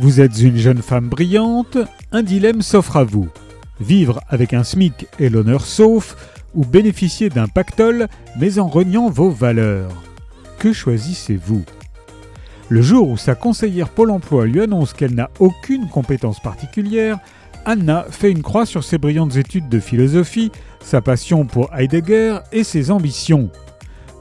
Vous êtes une jeune femme brillante, un dilemme s'offre à vous. Vivre avec un SMIC et l'honneur sauf, ou bénéficier d'un pactole mais en reniant vos valeurs. Que choisissez-vous? Le jour où sa conseillère Pôle Emploi lui annonce qu'elle n'a aucune compétence particulière, Anna fait une croix sur ses brillantes études de philosophie, sa passion pour Heidegger et ses ambitions.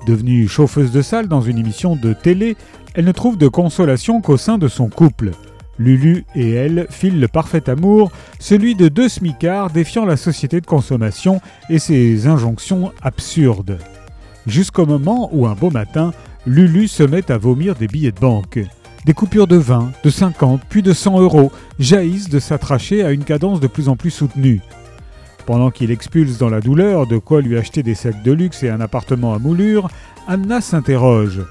Devenue chauffeuse de salle dans une émission de télé, elle ne trouve de consolation qu'au sein de son couple. Lulu et elle filent le parfait amour, celui de deux smicards défiant la société de consommation et ses injonctions absurdes. Jusqu'au moment où un beau matin, Lulu se met à vomir des billets de banque. Des coupures de 20, de 50, puis de 100 euros jaillissent de sa trachée à une cadence de plus en plus soutenue. Pendant qu'il expulse dans la douleur de quoi lui acheter des sacs de luxe et un appartement à moulure, Anna s'interroge.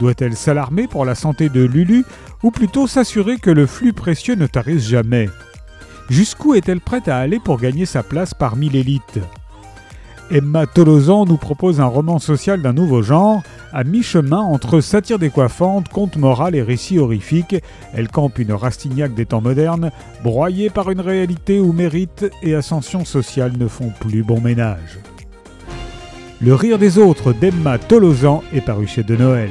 Doit-elle s'alarmer pour la santé de Lulu ou plutôt s'assurer que le flux précieux ne tarisse jamais? Jusqu'où est-elle prête à aller pour gagner sa place parmi l'élite? Emma Tolosan nous propose un roman social d'un nouveau genre, à mi-chemin entre satire décoiffante, conte moral et récit horrifique. Elle campe une Rastignac des temps modernes, broyée par une réalité où mérite et ascension sociale ne font plus bon ménage. Le rire des autres d'Emma Tolosan est paru chez De Noël.